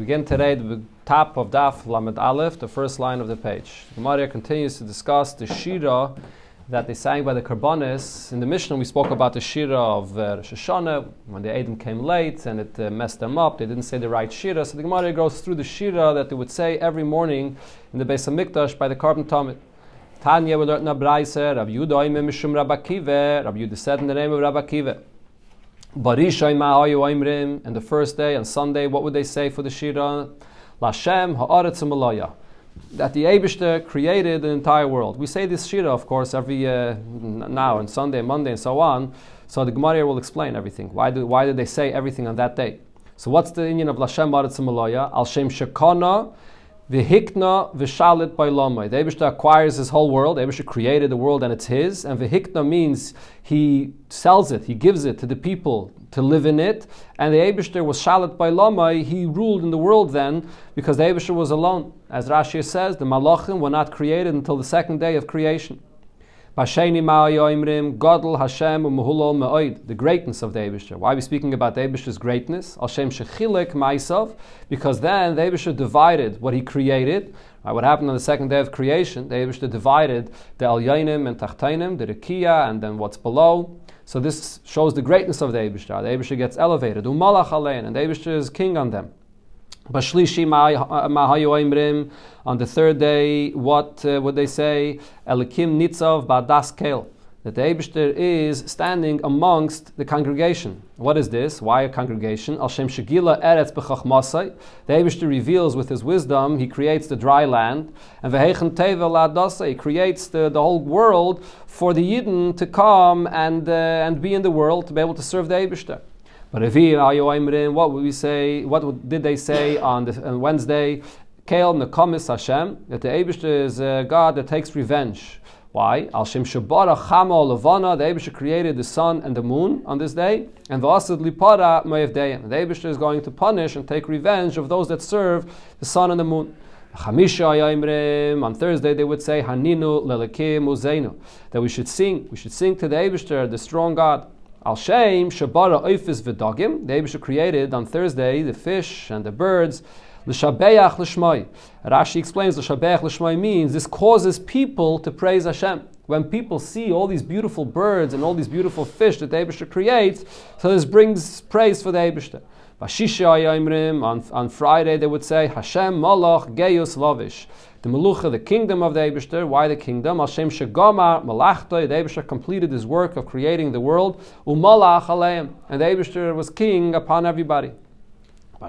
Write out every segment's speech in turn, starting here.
Begin today the top of Daf Lamed Aleph, the first line of the page. The Gemara continues to discuss the Shira that they sang by the Karbonis. In the Mishnah, we spoke about the Shira of uh, Rosh Hashanah, when the Adam came late and it uh, messed them up. They didn't say the right Shira. So the Gemara goes through the Shira that they would say every morning in the Beis HaMikdash by the Karban Tamid. Tanya, Rabbi Kiva. Rabbi Yudah said in the name of Rabbi Kiva. Ma'ayu and the first day, on Sunday, what would they say for the Shira? Lashem Ha'aretz Malaya. That the Abishter created the entire world. We say this Shira, of course, every uh, now and Sunday, Monday, and so on. So the Gemara will explain everything. Why do why did they say everything on that day? So what's the union of Lashem Ha'aretz Malaya? Al Shem Shekana Vihikna v'shalit bailamai. The Abishta acquires his whole world. The created the world and it's his. And vihikna means he sells it, he gives it to the people to live in it. And the Abishta was shalit bailamai. He ruled in the world then because the Abishta was alone. As Rashi says, the Malachim were not created until the second day of creation. Godel Hashem Umuhulol Ma'oid, the greatness of the Abishter. Why are we speaking about the Abishter's greatness? Hashem Shechilek Ma'isov, because then the Abishter divided what he created. Right, what happened on the second day of creation? The Abishter divided the Elyonim and Tachtainim, the Rekia, and then what's below. So this shows the greatness of the Abishter. The Abishter gets elevated. Umalach Alein, and the Abishter is king on them. On the third day, what uh, would they say? Elikim Nitzav Badas Kel. That the Eibishter is standing amongst the congregation. What is this? Why a congregation? Al Shem Shagila Eretz B'chachmasai. The Eibishter reveals with his wisdom, he creates the dry land. And Vehechen Teva Ladasa, he creates the, the whole world for the Yidden to come and, uh, and be in the world, to be able to serve the Eibishter. But if what would we say? What did they say on, the, on Wednesday? Kael Nekamis Hashem, that the Abish is a God that takes revenge. Why? Al Shem Shabara Chama Levana, the Abish created the sun and the moon on this day, and Vasad Lipara Moev The Abish is going to punish and take revenge of those that serve the sun and the moon. On Thursday they would say Haninu Lelekim Uzeinu, that we should sing, we should sing to the Abishter, the strong God. Al Shem Shabara Oifis Vidagim. The Abisha created on Thursday the fish and the birds. L'shabeach l'shmai. Rashi explains l'shabeach l'shmai means this causes people to praise Hashem. When people see all these beautiful birds and all these beautiful fish that the Abishah creates, so this brings praise for the Abishah. On, on Friday they would say Hashem Malach Geius Lavish the Melucha, the kingdom of the Eibishter. Why the kingdom? Hashem Shagama Malachta. The Eibishter completed his work of creating the world. Umalach Aleim. And the Eibishter was king upon everybody. On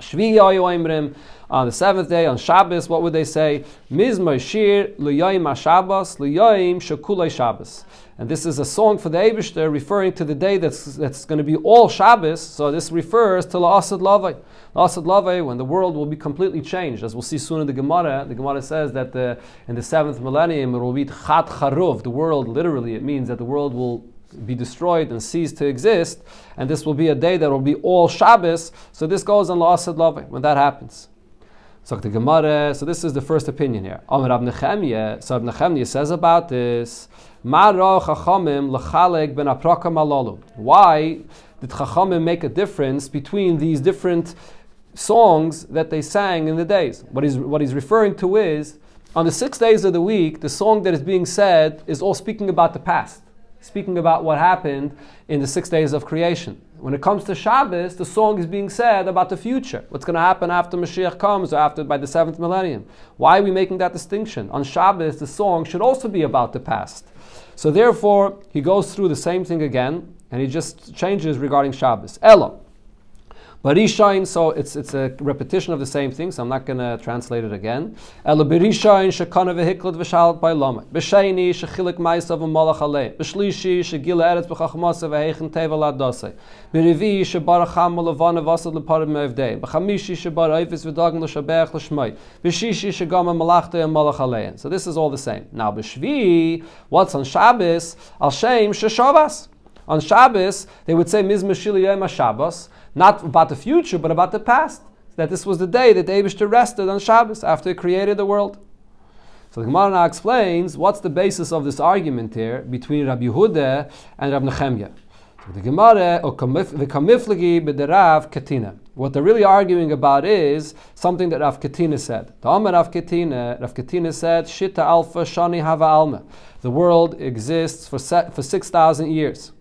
the seventh day, on Shabbos, what would they say? Mizmar Shir L'yoim HaShabbos L'yoim Shabbos. And this is a song for the Eibishter referring to the day that's, that's going to be all Shabbos. So this refers to La'asad Lavai. La'asad Lavai, when the world will be completely changed. As we'll see soon in the Gemara, the Gemara says that the, in the seventh millennium it will be Chat Charuv. The world, literally, it means that the world will be destroyed and cease to exist, and this will be a day that will be all Shabbos. So this goes on La'asad Lavai when that happens. So the Gemara, so this is the first opinion here. So Rab says about this, Why did Chachamim make a difference between these different songs that they sang in the days? What he's, what he's referring to is, on the six days of the week, the song that is being said is all speaking about the past, speaking about what happened in the six days of creation. When it comes to Shabbos, the song is being said about the future. What's going to happen after Mashiach comes or after by the seventh millennium? Why are we making that distinction? On Shabbos, the song should also be about the past. So therefore, he goes through the same thing again, and he just changes regarding Shabbos. Ella. Barishain, so it's, it's a repetition of the same thing, so I'm not going to translate it again. Ela Barishain, shekana v'hiklat v'shalat b'ilama. B'sheini, shechilik ma'isa v'malach alei. B'shlishi, shegila eretz b'chachmasa v'heichen teva ladose. B'rivi, shebar cham l'vana v'asad l'parim me'evdei. B'chamishi, shebar oifis v'dagan l'shabech l'shmai. B'shishi, shegama malachta and malach alei. So this is all the same. Now, b'shvi, what's on Shabbos? Al shem sheshavas. On Shabbos, they would say Mizmah Shiliyah Shabbos, not about the future, but about the past. That this was the day that Abishter rested on Shabbos after he created the world. So the Gemara now explains what's the basis of this argument here between Rabbi Yehuda and Rabbi Nechemya. So the Gemara, the kamiflagi b'derav katina. What they're really arguing about is something that Rav Katina said. The Amar Rav Katina, Rav Katina said, Shita Alpha Shani Hava Alma. The world exists for 6,000 years.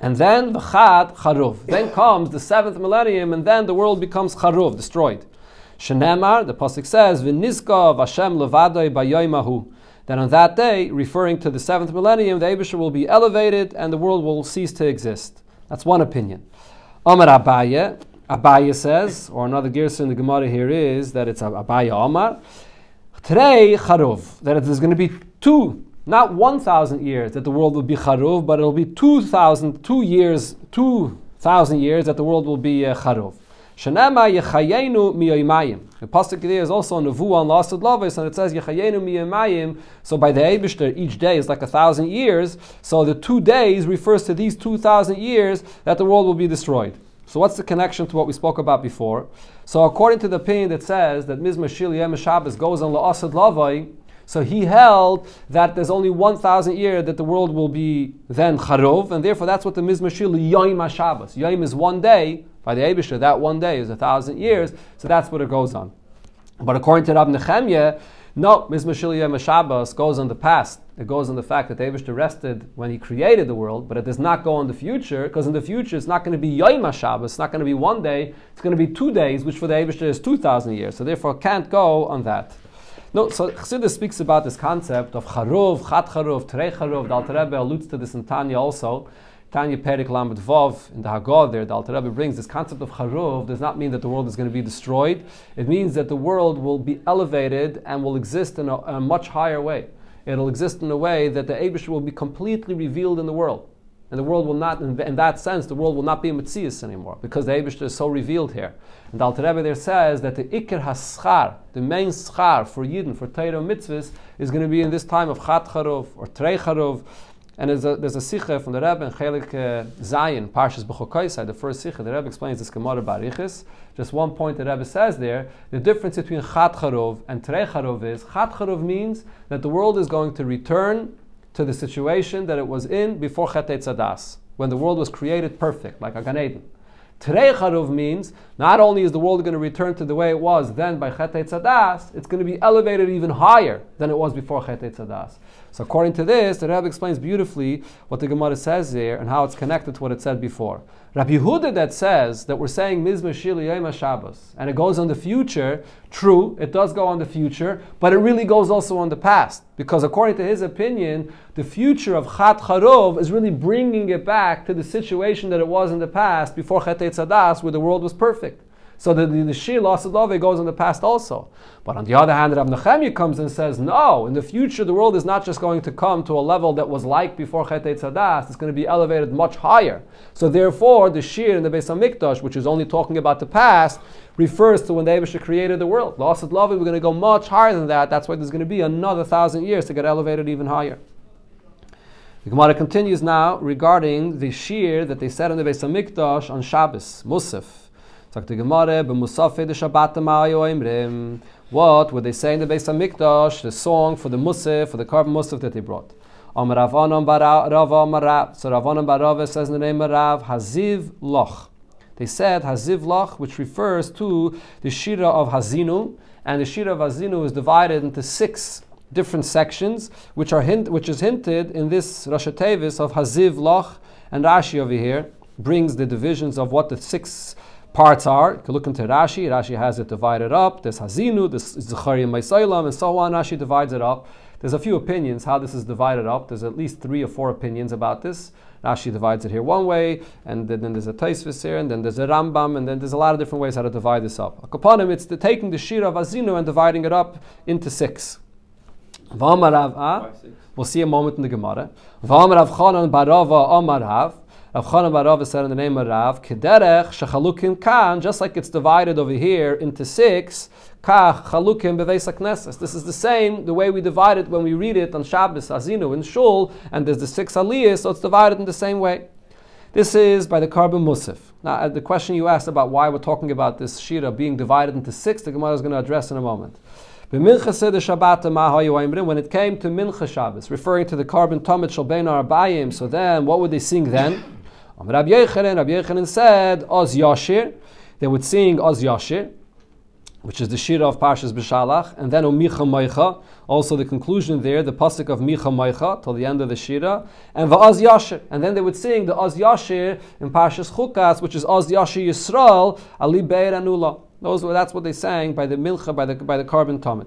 And then the Chad Charuv. Then comes the seventh millennium, and then the world becomes Charuv, destroyed. Shenemar, the Pasuk says, V'nizka Vashem Levadoi Bayoimahu. That on that day, referring to the seventh millennium, the Abishah will be elevated and the world will cease to exist. That's one opinion. Amar Abaye, Abaye says, or another girsa in the Gemara here is that it's Abaye Omar. Today, Charuv, that there's going to be two, not 1,000 years that the world will be Charuv, but it'll be 2,000, two years, 2,000 years that the world will be uh, Charuv. Shanama Yechayenu Miyoimayim. The pasuk there is also on the Vu on Lasad Lavis, and it says Yechayenu Miyoimayim. So by the Eibushter, each day is like a thousand years. So the two days refers to these two thousand years that the world will be destroyed. So what's the connection to what we spoke about before? So according to the opinion that says that Mizmah Shil Yem Shabbos goes on La'asad Lavai, so he held that there's only 1,000 years that the world will be then Charov, and therefore that's what the Mizmashil Yoim HaShabbos. Yoim is one day, by the Abishah, that one day is a thousand years, so that's what it goes on. But according to Rab Nechemya, no, Mizmah Shil Yom Shabbos goes on the past. It goes on the fact that David rested when he created the world, but it does not go on the future, because in the future it's not going to be Yom Shabbos, it's not going to be one day, it's going to be two days, which for the David is 2,000 years. So therefore can't go on that. No, so Chassidus speaks about this concept of Charov, Chat Charov, Charov. The Alter Rebbe alludes to this in Tanya also. Tanya Perik Lamed Vov in the Haggadah there, the Alter Rebbe brings this concept of Charov does not mean that the world is going to be destroyed. It means that the world will be elevated and will exist in a, a much higher way. It'll exist in a way that the Abish will be completely revealed in the world. And the world will not, in, that sense, the world will not be Metzias anymore because the Abish is so revealed here. And the Alter Rebbe there says that the Iker HaSchar, the main schar for Yidden, for Torah mitzvahs, is going to be in this time of Chat Charov or Trei Charov. And there's a, there's a sikha from the Rebbe in Chelik uh, Zayin, Parshas B'chokaisai, the first sikha, the Rebbe explains this Gemara Barichis. Just one point the Rebbe says there, the difference between Chat Charov and Trei Charov is, Chat Charov means that the world is going to return to the situation that it was in before Chet Tzadas, when the world was created perfect, like a Gan Eden. Trei Charov means not only is the world going to return to the way it was then by Chet Tzadas, it's going to be elevated even higher than it was before Chet Tzadas. So according to this, the Rebbe explains beautifully what the Gemara says there and how it's connected to what it said before. Rabbi Yehuda that says that we're saying Mizmah Shil Yom Shabbos and it goes on the future, true, it does go on the future, but it really goes also on the past. Because according to his opinion, the future of Chat Charov is really bringing it back to the situation that it was in the past before Chet Tzadas where the world was perfect. So the, the, the Shir Lasadove goes in the past also. But on the other hand, Rab Nechemya comes and says, no, in the future the world is not just going to come to a level that was like before Chet Tzadas, it's going to be elevated much higher. So therefore, the Shir in the Beis HaMikdash, which is only talking about the past, refers to when the Abisha created the world. Lavi, we're going to go much higher than that. That's why there's going to be another thousand years to get elevated even higher. The Gemara continues now regarding the Shir that they said in the Beis HaMikdash on Shabbos, Musaf. Sagt die Gemara, be Musafe de Shabbat Imrim. What would they say in the Beis HaMikdash, the song for the Musaf, for the korban Musaf that they brought? Am Ravanon. So Ravanon Barava says in the name of Rav, Haziv Loch. They said Haziv Loch, which refers to the Shira of Hazinu, and the Shira of Hazinu is divided into six different sections, which are hint, which is hinted in this Rosh Tevis of Haziv Loch, and Rashi over here brings the divisions of what the six parts are. You can look into Rashi. Rashi has it divided up. There's Hazinu, there's Zechariah Maisailam, and so on. Rashi divides it up. There's a few opinions how this is divided up. There's at least three or four opinions about this. Rashi divides it here one way, and then, then there's a Taisvis here, and then there's a Rambam, and then there's a lot of different ways how to divide this up. Akapanim, it's the, taking the Shira of Azinu and dividing it up into six. V'amarav, ah? We'll see a moment in the Gemara. V'amarav Chanan Barava Amarav. Rav Chanan Barav said in the name of Rav, Kederech shechalukim kan, just like it's divided over here into six, kach chalukim Beveisakneses. This is the same, the way we divide it when we read it on Shabbos, Azinu, in Shul, and there's the six aliyahs, so it's divided in the same way. This is by the korban musif. Now, uh, the question you asked about why we're talking about this shira being divided into six, the Gemara is going to address in a moment. When it came to Mincha Shabbos, referring to the korban Tamid Shalbein Arbayim, so then what would they sing then? Rabbi Yechanan, Rabbi Yechanan said, Oz Yashir, they would sing Oz Yashir, which is the Shira of Parshas B'Shalach, and then Umicha Moicha, also the conclusion there, the pasuk of Micha Moicha, till the end of the Shira, and the Va'az Yashir, and then they would sing the Oz Yashir in Parshas Chukas, which is Oz Yashir Yisrael, Ali Beir Anula. Those, were, that's what they sang by the Mincha, by the, by the korban tamid.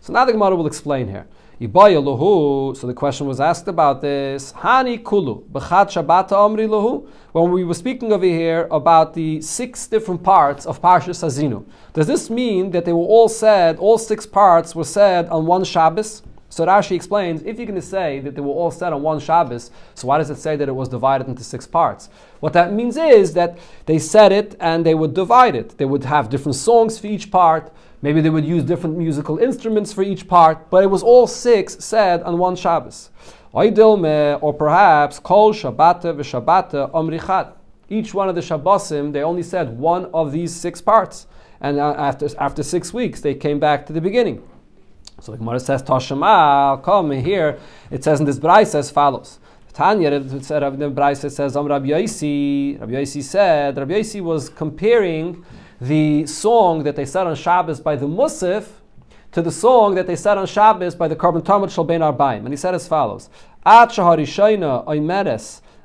So now the Gemara will explain here. So the question was asked about this. Hani kulu b'chat Shabbat amri lahu. When we were speaking over here about the six different parts of Parshas Hazinu, does this mean that they were all said? All six parts were said on one Shabbos? So Rashi explains, if you're going to say that they were all said on one Shabbos, so why does it say that it was divided into six parts? What that means is that they said it and they would divide it. They would have different songs for each part. Maybe they would use different musical instruments for each part, but it was all six said on one Shabbos. Or perhaps Kol Shabbata v'Shabbata Omrichat. Each one of the Shabbosim, they only said one of these six parts. And uh, after, after six weeks, they came back to the beginning. So the Gemara says, Tashema, come here. It says in this Braisa as follows. Tanya, it said, the Braisa says, Am Rabbi. Rabbi Yosi said, Rabbi Yosi was comparing the song that they said on Shabbos by the Musaf to the song that they said on Shabbos by the korban tamid Shal Ben Arbaim. And he said as follows: At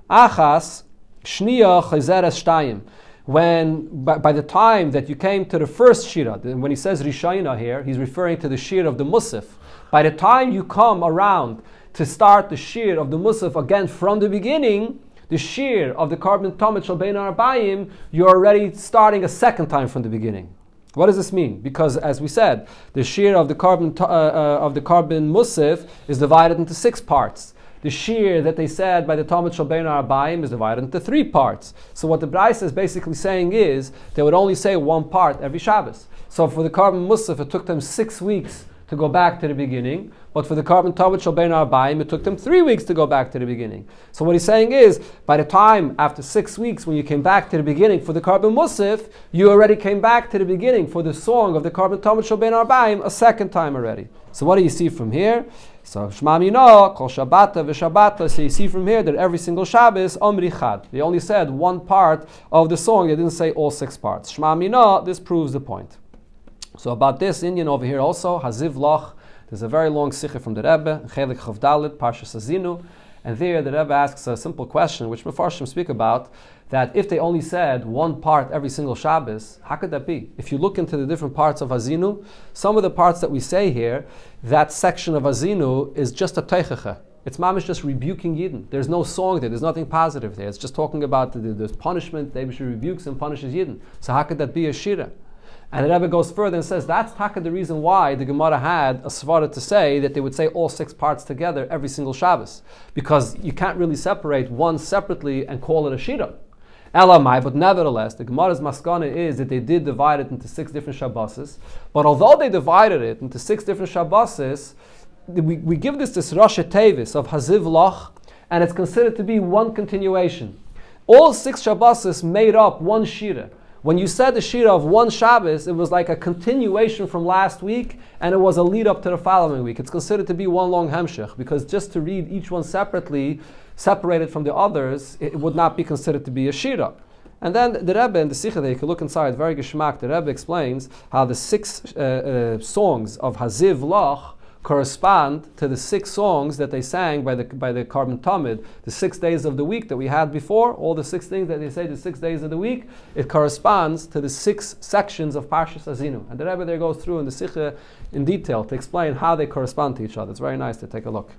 achas shtayim. When by, by, the time that you came to the first shira, when he says rishayna here, he's referring to the shir of the Musaf. By the time you come around to start the shir of the Musaf again from the beginning, the shir of the korban tamid shal bein arbayim, you're already starting a second time from the beginning. What does this mean? Because as we said, the shir of the korban uh, uh, of the korban musif is divided into six parts. The shir that they said by the Tamid Shalbein Arbaim is divided into three parts. So what the Bryce is basically saying is they would only say one part every Shabbos. So for the korban musaf, it took them six weeks to go back to the beginning. But for the korban tamid shalbein arbaim, it took them three weeks to go back to the beginning. So what he's saying is, by the time after six weeks, when you came back to the beginning for the korban musif, you already came back to the beginning for the song of the korban tamid shalbein arbaim a second time already. So what do you see from here? So Shema Mino, Kol Shabbata v'Shabbata. So you see from here that every single Shabbos Omri Chad. They only said one part of the song. They didn't say all six parts. Shema Mino. This proves the point. So about this Indian over here also, Haziv Loch, there's a very long sikha from the Rebbe, Chelik Chavdalit, Parshas Azinu, and there the Rebbe asks a simple question, which Mefarshim speak about, that if they only said one part every single Shabbos, how could that be? If you look into the different parts of Azinu, some of the parts that we say here, that section of Azinu is just a teichacha. It's mamish just rebuking Yidden. There's no song there. There's nothing positive there. It's just talking about the, the, the punishment. David rebukes and punishes Yidden. So how could that be a shira? And the Rebbe goes further and says that's taka the reason why the Gemara had a svara to say that they would say all six parts together every single Shabbos, because you can't really separate one separately and call it a shira. Elamai, but nevertheless, the Gemara's maskana is that they did divide it into six different Shabboses. But although they divided it into six different Shabboses, we, we give this this Rosh Tevis of Haziv Loch, and it's considered to be one continuation. All six Shabboses made up one Shira. When you said the Shira of one Shabbos, it was like a continuation from last week, and it was a lead up to the following week. It's considered to be one long Hemshech, because just to read each one separately, separated from the others, it would not be considered to be a Shira. And then the Rebbe in the Sikha, you can look inside, very geschmack, the Rebbe explains how the six uh, uh, songs of Haziv Lach correspond to the six songs that they sang by the by the korban tamid, the six days of the week that we had before, all the six things that they say the six days of the week, it corresponds to the six sections of Parshas Azinu. And the Rebbe there goes through in the Sikha in detail to explain how they correspond to each other. It's very nice to take a look.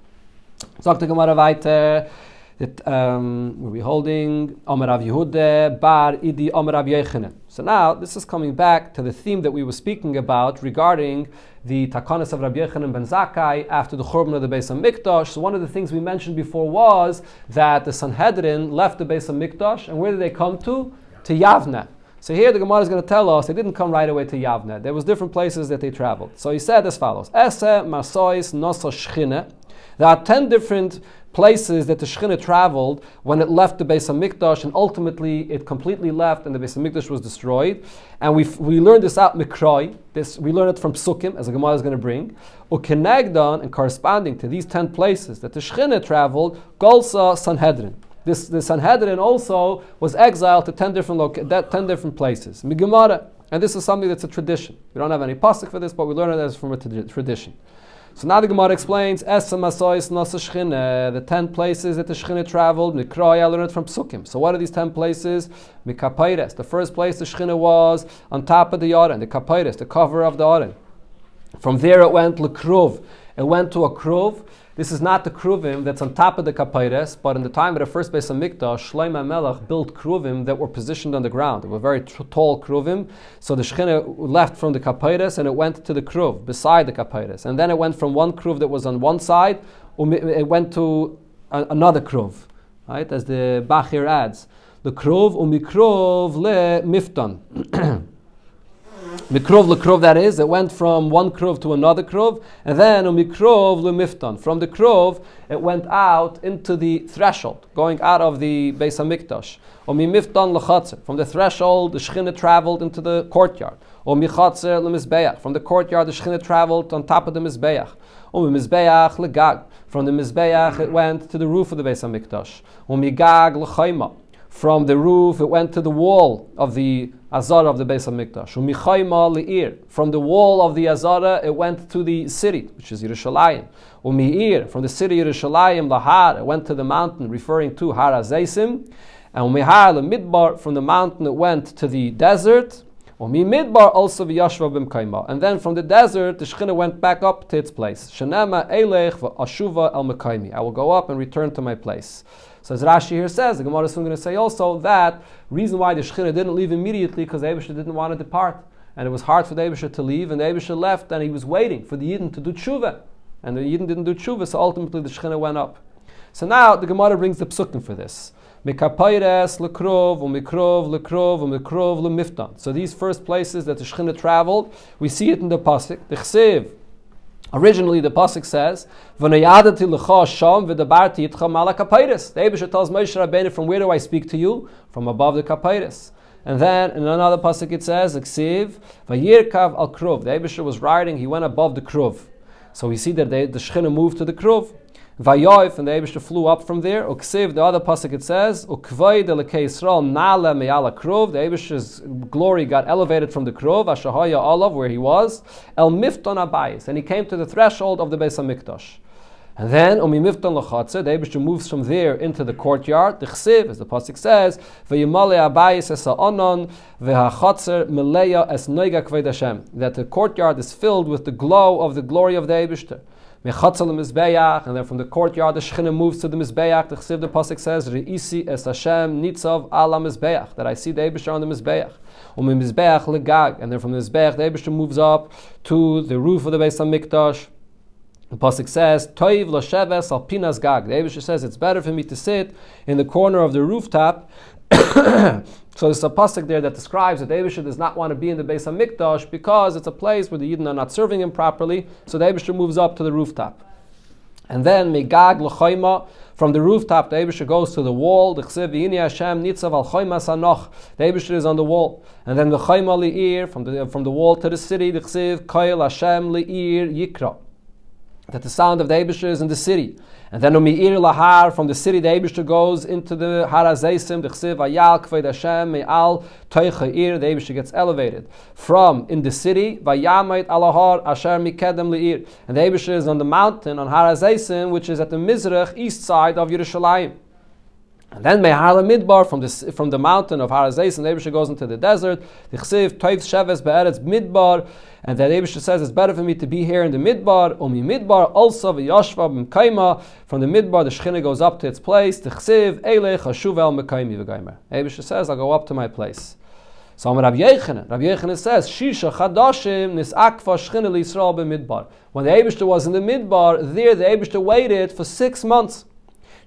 That um, we'll be holding Omer Rav Yehuda Bar Idi Omer Rav. So now this is coming back to the theme that we were speaking about regarding the Takanas of Rabbi Yechanan ben Zakkai after the Churban of the Beis Hamikdash. So one of the things we mentioned before was that the Sanhedrin left the Beis Hamikdash, and where did they come to? To Yavne. So here the Gemara is going to tell us they didn't come right away to Yavne. There was different places that they traveled. So he said as follows: Ese Masois Nosa Shchine. There are ten different places that the Shekhinah traveled when it left the Beis Hamikdash, and ultimately it completely left, and the Beis Hamikdash was destroyed. And we we learned this out Mikroi. This we learned it from Sukkim, as the Gemara is going to bring. Ukenegdan, and corresponding to these ten places that the Shekhinah traveled, Golsa Sanhedrin. this, the Sanhedrin also was exiled to 10 different, loca- 10 different places. Migemara. And this is something that's a tradition. We don't have any pasuk for this, but we learn it as from a tradition. So now the Gemara explains the ten places that the Shechina traveled. Mikroy, I learned it from Psukim. So what are these ten places? Mikapaides. The first place the Shechina was on top of the Yaren, the Kapaides, the cover of the Yaren. From there it went Lekruv. It went to a Kruv. This is not the kruvim that's on top of the kapayres, but in the time of the first Beis HaMikdash, Shlomo Melech built kruvim that were positioned on the ground. They were very t- tall kruvim. So the Shechina left from the kapayres and it went to the kruv beside the kapayres. And then it went from one kruv that was on one side, um, it went to a- another kruv, right? As the Bachir adds, the kruv umikrov le miftan. Mikrov lekrov, that is, it went from one krov to another krov, and then umikrov lemifton. From the krov, it went out into the threshold, going out of the Beis Hamikdash. Umimifton lechatzer. From the threshold, the Shechina traveled into the courtyard. Umichatzer lemizbeach. From the courtyard, the Shechina traveled on top of the mizbeach. Umimizbeach legag. From the mizbeach, it went to the roof of the Beis Hamikdash. Umigag lechayma. From the roof, it went to the wall of the Azara of the Beis Hamikdash. From the wall of the Azara, it went to the city, which is Yerushalayim. Umi'ir. From the city Yerushalayim, lahar, it went to the mountain, referring to Har Azaisim. And umihar midbar. From the mountain, it went to the desert. Umi midbar also. And then from the desert, the Shechina went back up to its place. Shanema elech v'ashuva el. I will go up and return to my place. So as Rashi here says, the Gemara is soon going to say also that reason why the Shechina didn't leave immediately because the Abisha didn't want to depart. And it was hard for the Abisha to leave, and the Abisha left, and he was waiting for the Yidden to do tshuva. And the Yidden didn't do tshuva, so ultimately the Shechina went up. So now the Gemara brings the psukim for this. So these first places that the Shechina traveled, we see it in the pasuk. The Chsev, Originally, the pasuk says, "V'nayadati l'cha sham v'dabarti itcha mala kapayris." The Eibush tells Moshe Rabbeinu, "From where do I speak to you? From above the kapayris." And then in another pasuk it says, "Ksiv v'yirkav al kruv." The Eibush was riding; he went above the kruv. So we see that they, the Shechina moved to the kruv. Vayoif, and the Abishah flew up from there. Uksiv, the other pasuk it says, Ukvay de Yisrael nala meyala krov. The Abishah's glory got elevated from the krov, Ashahaya Olav, where he was. El mifton abayis, and he came to the threshold of the Beis Hamikdash. And then, Umi Mifton Lachatzer, the Abishah moves from there into the courtyard. The Chsiv, as the Pasuk says, V'yimale abayis es ha'onon, v'ha'chatzer meleya es noiga kved Hashem. That the courtyard is filled with the glow of the glory of the Abishah. Mechatzel Mizbeach, and then from the courtyard the Shechina moves to the Mizbeach. The Chsiv, the Pasuk says, Re'isi es Hashem nitzav ala Mizbeach, that I see the Abishah on the Mizbeach. Umi Mizbeach legag, and then from the Mizbeach the Abishah moves up to the roof of the Beis HaMikdash. The pasuk says, "Toiv l'sheves al pinas gag." The Abishah says it's better for me to sit in the corner of the rooftop. so there's a pasuk there that describes that Abishah does not want to be in the Beis HaMikdash because it's a place where the Yidden are not serving him properly. So the Abishah moves up to the rooftop, and then megag l'chayma. From the rooftop, the Abishah goes to the wall. The Yini Hashem Nitzav Al Sanoch. The Abishah is on the wall, and then the Chayma Li'ir from the from the wall to the city. The Chsiv Koil Hashem Li'ir Yikra that the sound of the Abishah is in the city. And then Umi'ir Lahar, from the city the Abishah goes into the Harazaisim, the Chsiv Ayal Kved Hashem, Me'al Toicha the Abishah gets elevated. From in the city, Vayamait Alahar Asher Mikedem Le'ir. And the Abishah is on the mountain, on Harazaisim, which is at the Mizrach, east side of Yerushalayim. And then Meharla Midbar from the from the mountain of Harazais, and the Abishah goes into the desert. The Chsiv Toiv Sheves Be'eretz Midbar, and that Abishah says it's better for me to be here in the Midbar. Omi Midbar also v'Yashva b'Mkaima. From the Midbar, the Shechina goes up to its place. The Chsiv Eilech Hashuv El Mekaimi v'Gaimer. Abishah says I'll go up to my place. So Rabbi Yechanan, Rabbi Yechanan says, Shisha Chadashim Nisakfa Shechina Yisrael b'Midbar. When the was in the Midbar, there the Abishah waited for six months.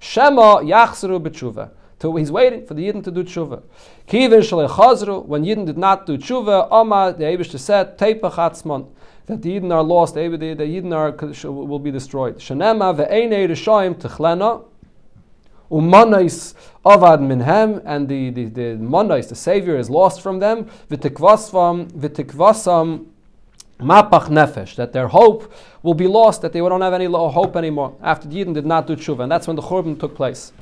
Shema Yachzru b'tshuva. So he's waiting for the Yidden to do tshuva. Kivin Chazru, when Yidden did not do tshuva, Oma, the Abish said, Teipa Chatzmon, that the Yidden are lost, the, Yidden are, will be destroyed. Shanema ve'enei rishoim techlena, umanais avad minhem, and the, the, the manais, the Savior, is lost from them, v'tikvasvam, v'tikvasam, Mapach nefesh, that their hope will be lost, that they don't have any hope anymore after the Yidden did not do tshuva, and that's when the Churban took place.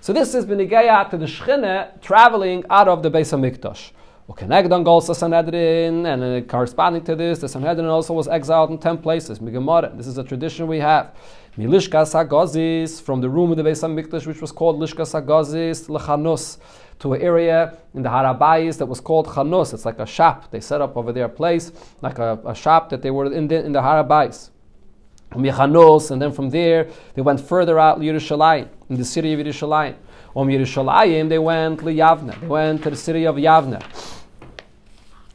So this is Benigaya to the Shechina traveling out of the Beis HaMikdash. Ukenegdan Golsa Sanhedrin, and uh, corresponding to this, the Sanhedrin also was exiled in 10 places. This is a tradition we have. Milishka Sagazis, from the room of the Beis HaMikdash, which was called Lishka Sagazis, Lechanus, to an area in the Harabayis that was called Chanus. It's like a shop. They set up over there a place, like a, a shop that they were in the, in the Harabayis. and then from there they went further out Yerushalayim, in the city of Yerushalayim. Om Yerushalayim, they went to Yavne. They went to the city of Yavne.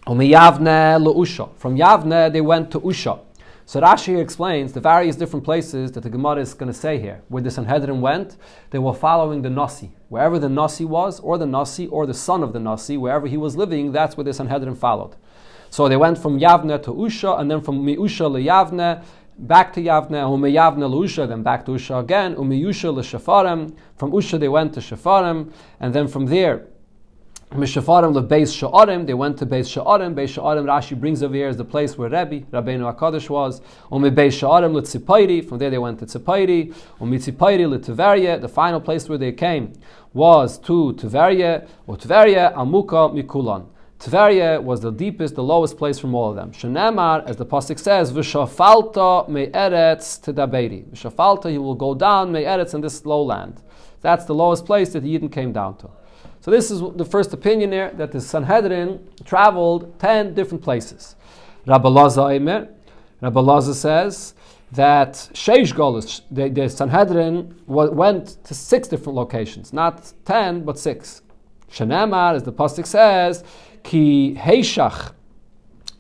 Om Yavne Usha. From Yavne, they went to Usha. So Rashi explains the various different places that the Gemara is going to say here. Where the Sanhedrin went, they were following the Nasi. Wherever the Nasi was, or the Nasi, or the son of the Nasi, wherever he was living, that's where the Sanhedrin followed. So they went from Yavne to Usha, and then from Miusha to Yavne, back to Yavne, Umeyavne Usha, then back to Usha again, Umeyusha Shafarem. From Usha they went to Shafarem, and then from there Mishafarim le Beis Sha'arim, they went to Beis Sha'arim. Beis Sha'arim, Rashi brings over here as the place where Rebbe, Rabbeinu HaKadosh was. Omi Beis Sha'arim le Tzipairi, from there they went to Tzipairi. Omi Tzipairi the final place where they came was to Tveria, or Tveria Amuka Mikulan. Tveria was the deepest, the lowest place from all of them. Shenemar, as the pasuk says, "V'shafalta me'eretz tedaberi." V'shafalta, he will go down me'eretz in this lowland. That's the lowest place that the Yidden came down to. So this is the first opinion here that the Sanhedrin traveled ten different places. Rabbi Laza says that Sheish Golus, the, the Sanhedrin went to six different locations, not ten but six. Shanamar, as the pasuk says, ki heishach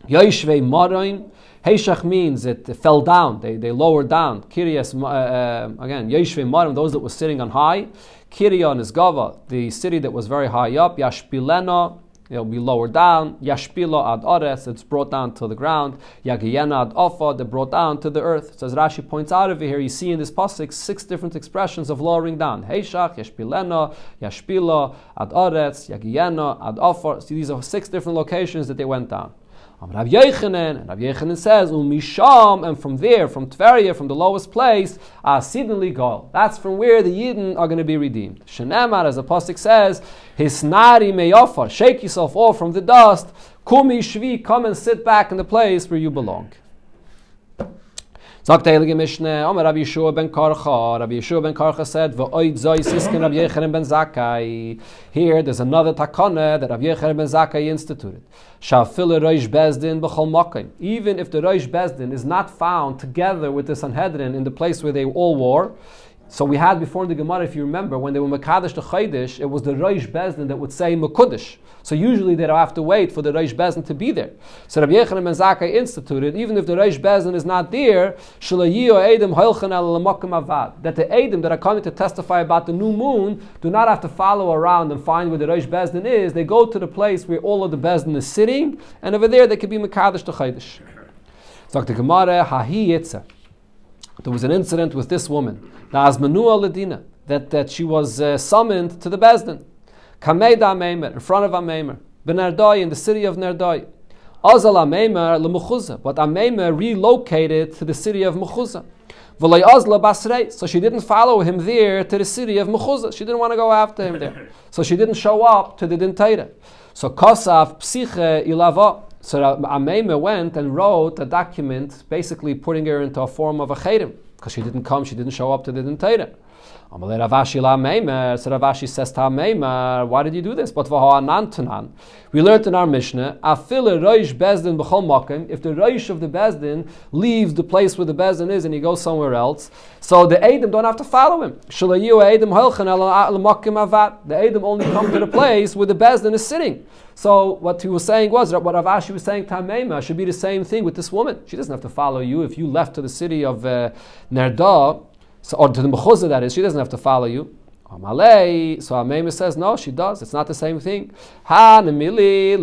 yoishvei maroin. Heishach means it fell down. They, they lowered down. Kiryas uh, uh, again yoishvei maroin, those that were sitting on high. Kirion is Gava, the city that was very high up. Yashpilena, it'll be lower down. Yashpilo ad Ores, it's brought down to the ground. Yagiyena ad Ofa, they're brought down to the earth. So as Rashi points out over here, you see in this pasuk six different expressions of lowering down. Heishach, Yashpilena, Yashpilo, ad Ores, Yagiyena, ad Ofa. See, these are six different locations that they went down. Rav Yechanan, and Yechanan says, Umisham, and from there, from Tveria, from the lowest place, ah, Asidin Gal. That's from where the Yidden are going to be redeemed. Shenemar, as the Apostle says, Hisnari meyofa, shake yourself off from the dust, Kumi shvi, come and sit back in the place where you belong. Sagt der Heilige Mischne, Omer Rabbi Yeshua ben Karcha, Rabbi Yeshua ben Karcha said, V'oid zoi siskin Rabbi Yechanan ben Zakkai. Here, there's another takana that Rabbi Yechanan ben Zakkai instituted. Shafil Reish Bezdin b'chol makim. Even if the Reish Bezdin is not found together with the Sanhedrin in the place where they all were, so we had before in the Gemara, if you remember, when they were Makadish to Chaydish, it was the Reish Bezdin that would say Makudish. So usually they don't have to wait for the Reish Bezdin to be there. So Rabbi Yechanan and Zakkai instituted, even if the Reish Bezdin is not there. That the Edom that are coming to testify about the new moon do not have to follow around and find where the Reish Bezdin is. They go to the place where all of the Bezdin is sitting, and over there they can be Makadish to Chaydish. So the Gemara, Hahi Yitzah. There was an incident with this woman, Nazmanua Ladina, that, that she was uh, summoned to the Bezdin. Kameda Meimer, in front of Ameimer, Benardoi, in the city of Nardoi. Azal Ameimer leMuchuza, but Ameimer relocated to the city of Mechuza. So she didn't follow him there to the city of Mechuza. She didn't want to go after him there. So she didn't show up to the Dintaira. So Kosaf Psiche Ilava. So Ameimer went and wrote a document basically putting her into a form of a chedim because she didn't come, she didn't show up to the Dintaira. Rav Ashi la Meimer. Rav Ashi says Meimer, why did you do this? But We learned in our Mishnah, makim. If the roish of the bezdin leaves the place where the bezdin is and he goes somewhere else, so the Adam don't have to follow him. The Adam only come to the place where the bezdin is sitting. So what he was saying was that what Rav Ashi was saying to Meimer should be the same thing with this woman. She doesn't have to follow you if you left to the city of uh, Nerda so, or to the mechuzah that is, she doesn't have to follow you. So Ameimer says, no, she does. It's not the same thing. This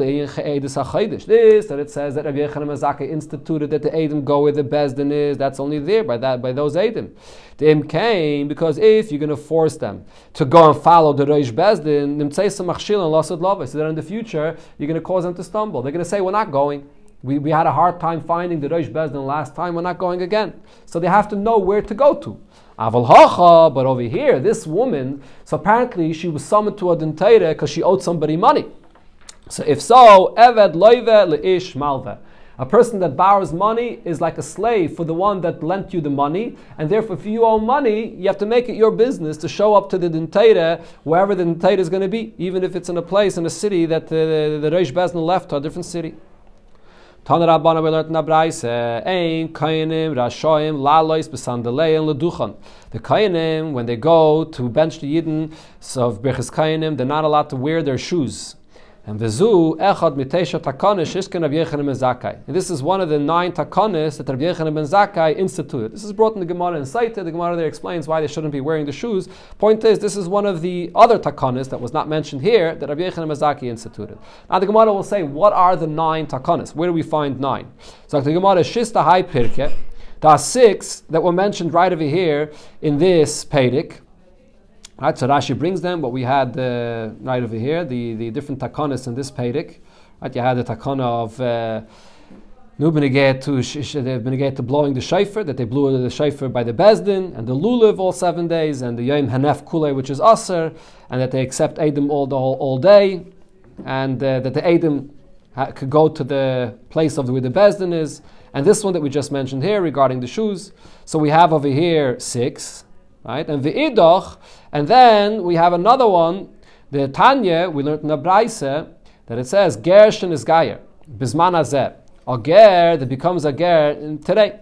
that it says that Rabbi Yechanan Mazaka instituted that the Adam go where the Bezdin is. That's only there by that by those Adam. The Im came because if you're going to force them to go and follow the Reish Bezdin. So that in the future you're going to cause them to stumble. They're going to say, we're not going. We, we had a hard time finding the Rosh Bezdin last time, we're not going again. So they have to know where to go to. Aval hacha, but over here, this woman, so apparently she was summoned to a dentaire because she owed somebody money. So if so, eved loive leish malve. A person that borrows money is like a slave for the one that lent you the money, and therefore, if you owe money, you have to make it your business to show up to the dentaire wherever the dentaire is going to be, even if it's in a place in a city that uh, the, the, the Reish Bezdin left to a different city. We learned in Ein Rashoim Lalois and. The Kainim, when they go to bench the Yidden so of Birchis Kainim, they're not allowed to wear their shoes. And vizu echad mitesha takonis ishken Rabbi Yechanan ben Zakkai. And this is one of the nine takonis that Rabbi Yechanan ben Zakkai instituted. This is brought in the Gemara in Saita. The Gemara there explains why they shouldn't be wearing the shoes. Point is, this is one of the other takonis that was not mentioned here that Rabbi Yechanan ben Zakkai instituted. Now the Gemara will say, what are the nine takonis? Where do we find nine? So the Gemara is shista hai pirke. There are six that were mentioned right over here in this Pedic. Right, so Rashi brings them, but we had uh, right over here the, the different takonas in this Pedic. Right, you had the takona of uh, to to blowing the shofar, that they blew the shofar by the Bezdin, and the Lulav all seven days, and the Yom Hanef Kule, which is Aser, and that they accept Adam all, the whole, all day, and uh, that the Adam ha- could go to the place of where the Bezdin is. And this one that we just mentioned here regarding the shoes. So we have over here six, right? And the Idoch, and then we have another one, the Tanya, we learned in the Braise, that it says, Gershon is Gayer, Bisman Azeh. A ger that becomes a ger today.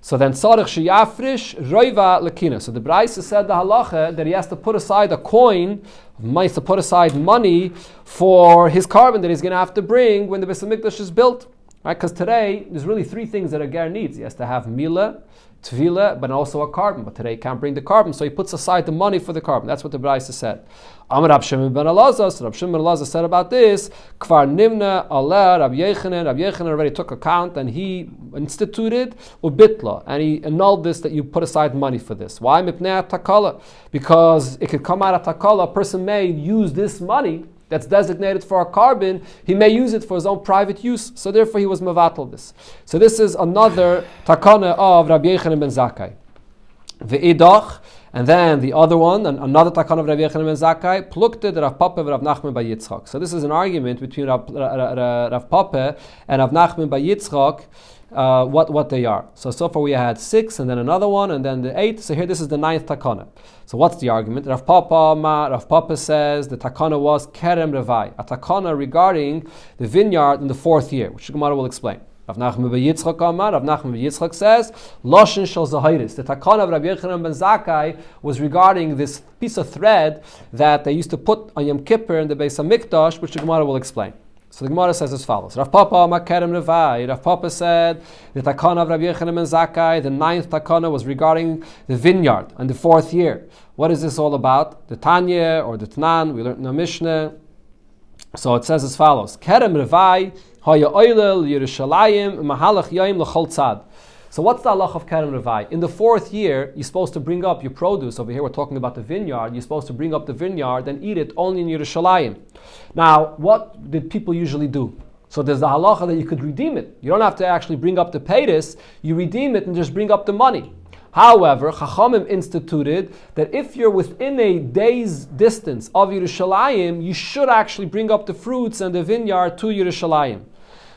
So then Tzarech Sheyafrish Roiva Lakina. So the Braise said the halacha that he has to put aside a coin, might to put aside money for his korban that he's going to have to bring when the Beis Hamikdash is built. Right? Because today there's really three things that a ger needs. He has to have mila, tvila, but also a korban. But today he can't bring the korban, so he puts aside the money for the korban. That's what the Braisa said. Amar Rab Shimon ben Elazar, so Rab ben Elazar said about this, Kvar Nimna Allah, Rab Yechanan, Rab Yechanan already took account and he instituted ubitla, and he annulled this that you put aside money for this. Why? Mipnei takala. Because it could come out of takala, a person may use this money that's designated for a korban, he may use it for his own private use. So therefore he was mevatel this. So this is another takana of Rabbi Yechanan ben Zakkai. Ve'idach, and then the other one, and another takana of Rabbi Yechanan ben Zakkai, plukte Rav Papa Rav Nachman by Yitzchak. So this is an argument between Rav, Rav, Rav Papa and Rav Nachman by Yitzchak uh, what, what they are. So, so far we had six, and then another one, and then the eight. So here this is the ninth takana. So what's the argument? Rav Papa, Ma, Rav Papa says the takana was kerem revai, a takana regarding the vineyard in the fourth year, which Gemara will explain. Rav Nachman ben Yitzchak Amar, Rav Nachman ben Yitzchak says, Loshin shel Zahiris. The takana of Rabbi Yechanan ben Zakkai was regarding this piece of thread that they used to put on Yom Kippur in the Beis Hamikdash, which the Gemara will explain. So the Gemara says as follows: Rav Papa Makerem Revai. Rav Papa said the takana of Rabbi Yechanan ben Zakkai, the ninth takana was regarding the vineyard and the fourth year. What is this all about? The Tanya or the Tanan? We learned in the Mishnah. So it says as follows: Kerem Revai Haya Oilel Yerushalayim Mahalach Yaim L'Chol Tzad. So what's the halach of Kerem Revai? In the fourth year, you're supposed to bring up your produce. Over here, we're talking about the vineyard. You're supposed to bring up the vineyard and eat it only in Yerushalayim. Now, what did people usually do? So there's the halacha that you could redeem it. You don't have to actually bring up the paytis. You redeem it and just bring up the money. However, Chachamim instituted that if you're within a day's distance of Yerushalayim, you should actually bring up the fruits and the vineyard to Yerushalayim.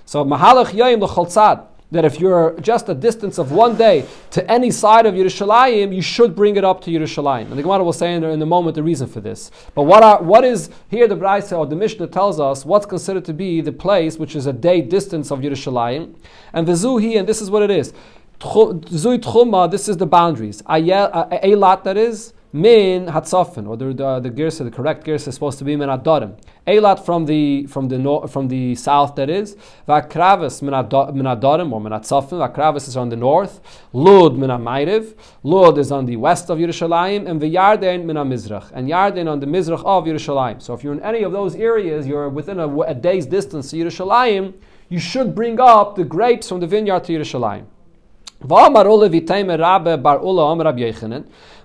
So Mahalach Yaim L'Choltzad that if you're just a distance of one day to any side of Yerushalayim, you should bring it up to Yerushalayim. And the Gemara will say in, in a moment the reason for this. But what are, what is here the Braisa or the Mishnah tells us what's considered to be the place which is a day distance of Yerushalayim, and the Zuhi, and this is what it is. Zui Tchuma, this is the boundaries. Eilat, that is, min hatzafen, or the the, uh, the girsa, the correct girsa is supposed to be min adorim. Eilat from the from the from the south, that is. Vakravis min adorim or min hatzafen. Vakravis is on the north. Lud min amayriv. Lud is on the west of Yerushalayim, and V'yarden min mizrach, and Yarden on the mizrach of Yerushalayim. So if you're in any of those areas, you're within a, a day's distance to Yerushalayim. You should bring up the grapes from the vineyard to Yerushalayim.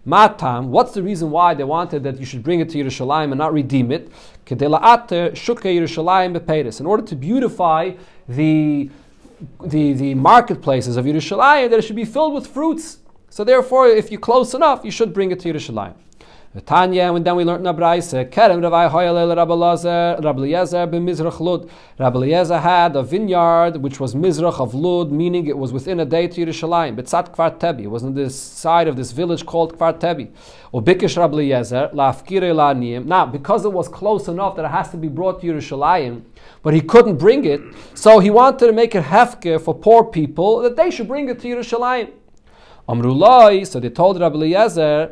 Matam, what's the reason why they wanted that you should bring it to Yerushalayim and not redeem it? In order to beautify the the, the marketplaces of Yerushalayim that it should be filled with fruits. So therefore, if you're close enough, you should bring it to Yerushalayim. Tanya, and then we learned in Abraise, Kerem Ravai Hoyalel Rabbi Eliezer ben Mizrach Lud. Rabbi Eliezer had a vineyard which was Mizrach of Lud, meaning it was within a day to Yerushalayim. Betzat Kfar Tebi, it was on this side of this village called Kfar Tebi. Ubikish Rabbi Eliezer, Lafkire La'aniyim. Now, because it was close enough that it has to be brought to Yerushalayim, but he couldn't bring it, so he wanted to make it hefke for poor people that they should bring it to Yerushalayim. Amrulai, so they told Rabbi Eliezer,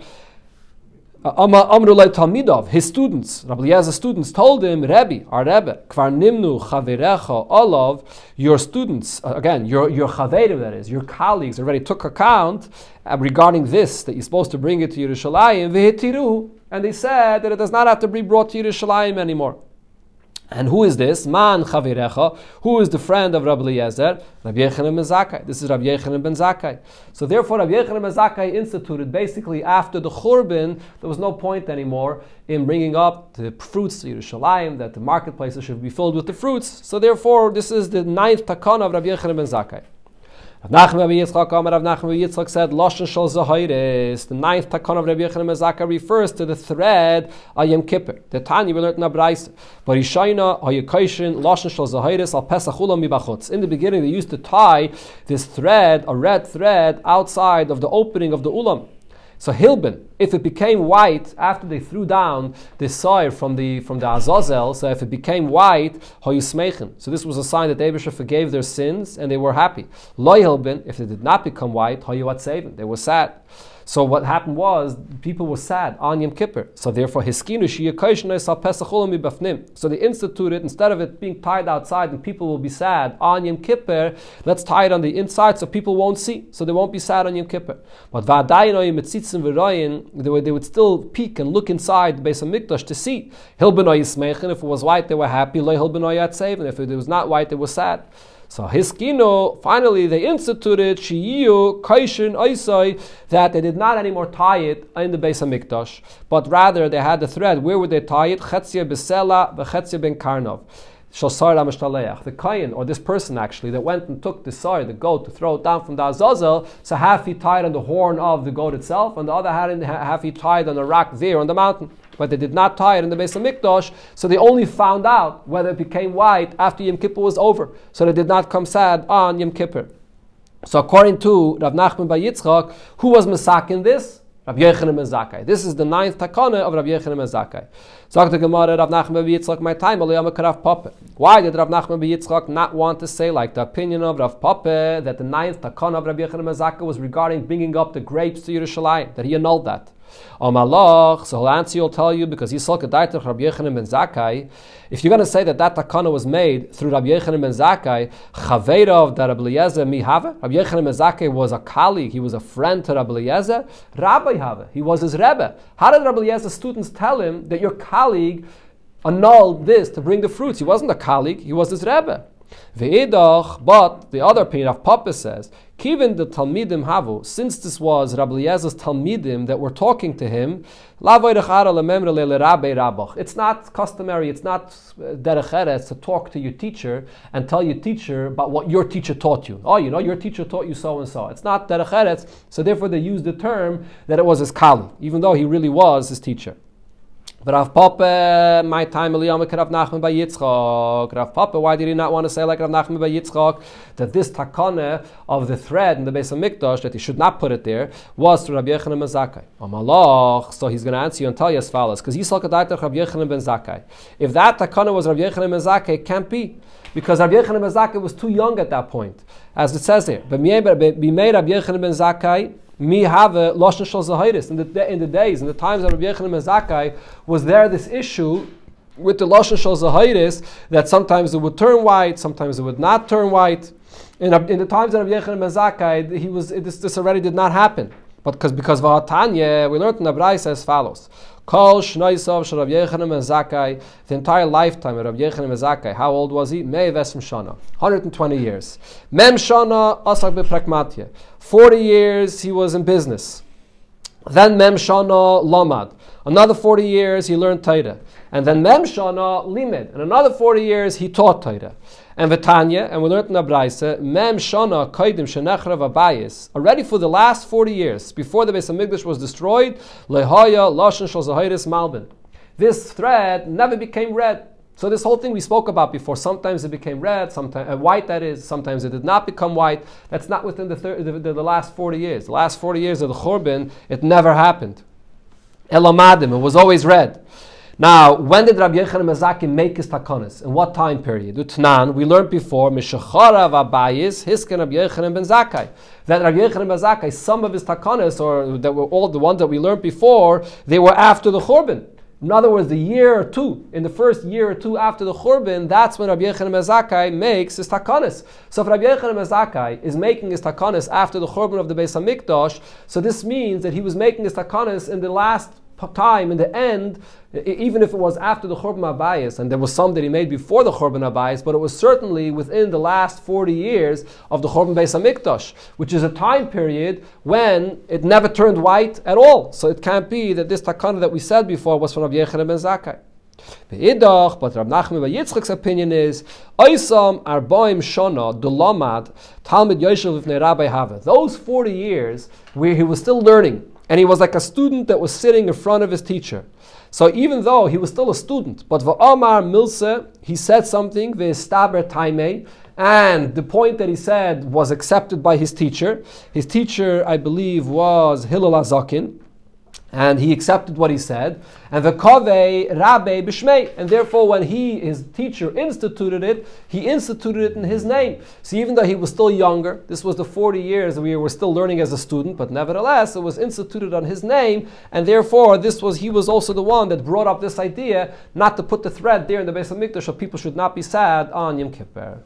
Amrulai Talmidov, his students, Rabbi Eliezer's students, told him, Rebbe, our Rebbe, Kvar Nimnu Chaverecha Olav, your students, uh, again, your, your Chaverim, that is, your colleagues already took account uh, regarding this, that you're supposed to bring it to Yerushalayim, Vehetiru, and they said that it does not have to be brought to Yerushalayim anymore. And who is this? Man Chavirecha. Who is the friend of Rabbi Eliezer? Rabbi Yechanan ben Zakkai. This is Rabbi Yechanan ben Zakkai. So therefore, Rabbi Yechanan ben Zakkai instituted basically after the Churban, there was no point anymore in bringing up the fruits to Yerushalayim, that the marketplaces should be filled with the fruits. So therefore, this is the ninth takana of Rabbi Yechanan ben Zakkai. Nachman Rabbi Yitzchak, Amar Rav Nachman Rabbi Yitzchak said, Lashon Shal Zahiris. The ninth takon of Rabbi Yechanan Mezaka refers to the thread Ayem Kippur. The Tanya we learned in. But Yishayna Hayakoshin Lashon Shal Zahiris Al Pesach Ulam Mibachutz. In the beginning, they used to tie this thread, a red thread, outside of the opening of the ulam. So Hilbin, if it became white after they threw down the soil from the from the Azazel, so if it became white, hoyusmeichen. So this was a sign that the Abisha forgave their sins and they were happy. Loy Hilbin, if they did not become white, hoyuat they were sad. So what happened was people were sad on Yom Kippur. So therefore, hiskinu So they instituted instead of it being tied outside and people will be sad on Yom Kippur, let's tie it on the inside so people won't see, so they won't be sad on Yom Kippur. But they would, they would still peek and look inside the Beis HaMikdash to see. If it was white, they were happy. If it was not white, they were sad. So Hiskino, finally they instituted Shiyu, Kaishin, Oisai, that they did not anymore tie it in the Beis HaMikdash, but rather they had the thread. Where would they tie it? Chetzia Besela, Bechetzia Ben Karnov. The Kayan, or this person actually, that went and took the sar, the goat, to throw it down from the Azazel, so half he tied on the horn of the goat itself, and the other half he tied on the rock there on the mountain but they did not tie it in the Beis HaMikdash, so they only found out whether it became white after Yom Kippur was over. So they did not come sad on Yom Kippur. So according to Rav Nachman Bar Yitzchak, who was Masak in this? Rav Yechanan Mezakai. This is the ninth takana of Rav Yechanan Mezakai. Sagt the Gemara, Rav Nachman Yitzchak, my time, Rav Papa. Why did Rav Nachman Yitzchak not want to say, like the opinion of Rav Papa, that the ninth takana of Rav Yechanan Mezakai was regarding bringing up the grapes to Yerushalayim, that he annulled that? Om Allah, so he'll tell you, because Yisrael Kedaitach Rabbi Yechanan ben Zakkai, if you're going to say that that takana was made through Rabbi Yechanan ben Zakkai, Chaveirov that Rabbi Eliezer mihave, Rabbi Yechanan ben Zakkai was a colleague, he was a friend to Rabbi Eliezer, Rabbi have, he was his Rebbe. How did Rabbi Eliezer's students tell him that your colleague annulled this to bring the fruits? He wasn't a colleague, he was his Rebbe. Ve'idach, but the other opinion of Papa says, Kivin the Talmidim Havu, since this was Rabbi Eliezer's Talmidim that were talking to him, it's not customary, it's not uh, derecheres to talk to your teacher and tell your teacher about what your teacher taught you. Oh, you know, your teacher taught you so and so. It's not derecheres, so therefore they use the term that it was his kali, even though he really was his teacher. But Rav Papa, my time Eliyam Rav Nachman by Yitzchak. Rav Papa, why did he not want to say like Rav Nachman by Yitzchak that this takana of the thread in the Beis HaMikdash that he should not put it there was to Rabbi Yechanan ben Zakkai. So he's going to answer you and tell you as follows because Yisrael Kadaitach Rabbi Yechanan ben Zakkai. If that takana was Rabbi Yechanan ben Zakkai, it can't be because Rabbi Yechanan ben Zakkai was too young at that point, as it says here. But Rabbi Yechanan ben Zakkai Mi have lashon shal. In the in the days, in the times of Rabbi Yechanan Zakai, was there this issue with the lashon shal that sometimes it would turn white, sometimes it would not turn white. In, in the times of Rabbi Yechanan Zakai, he was this, this already did not happen. But because because Vahatanya, we learned in the Braisa as follows. Kol Shnaisav Shal Rabbi Yechanan Zakai, the entire lifetime of Rabbi Yechanan Zakai, how old was he? Mei Vesim Shana, 120 years. Mem Shana Asak Bepragmatya, 40 years he was in business. Then Mem Shana Lamad. Another 40 years he learned Torah. And then Mem Shana Limed. And another 40 years he taught Torah. And Vitanya, and we learned in Abraisa, Mem Shana Kaidim Shenechrav Abayis. Already for the last 40 years, before the Beis HaMikdash was destroyed, Lehaya Lashon Shal Malbin. This thread never became red. So this whole thing we spoke about before, sometimes it became red, sometimes uh, white that is, sometimes it did not become white. That's not within the, thir- the, the, the, last 40 years. The last 40 years of the Churban, it never happened. Elamadim, it was always red. Now, when did Rabbi Yochanan Mezaki make his takonis? In what time period? Utnan, we learned before, Mishachara Vabayis, Hiskin Rabbi Yochanan ben Zakai. That Rabbi Yochanan ben Zakai, some of his takonis, or that were all the ones that we learned before, they were after the Churban. In other words, the year or two, in the first year or two after the Churban, that's when Rabbi Yochanan Mezakai makes his takanis. So if Rabbi Yochanan Mezakai is making his takanis after the Churban of the Beis Hamikdash, so this means that he was making his takanis in the last time, in the end, even if it was after the Churban Abayis, and there was some that he made before the Churban Abayis, but it was certainly within the last 40 years of the Churban Beis HaMikdash, which is a time period when it never turned white at all. So it can't be that this takana that we said before was from Rabbi Yechon ben Zakkai. But Rab Nachman Yitzchak's opinion is Oisam Arboim Shona Dulamad Talmud Yoshev Rabbi Hava. Those 40 years where he was still learning, and he was like a student that was sitting in front of his teacher. So even though he was still a student, but Va'amar Milse, he said something, Ve'estaber Taime, and the point that he said was accepted by his teacher. His teacher, I believe, was Hillel HaZaken and he accepted what he said. And the kaveh rabbe b'shmei, and therefore, when he his teacher instituted it, he instituted it in his name. So even though he was still younger, this was the forty years we were still learning as a student, but nevertheless, it was instituted on his name, and therefore, this was he was also the one that brought up this idea not to put the thread there in the Beis Hamikdash, so people should not be sad on Yom Kippur.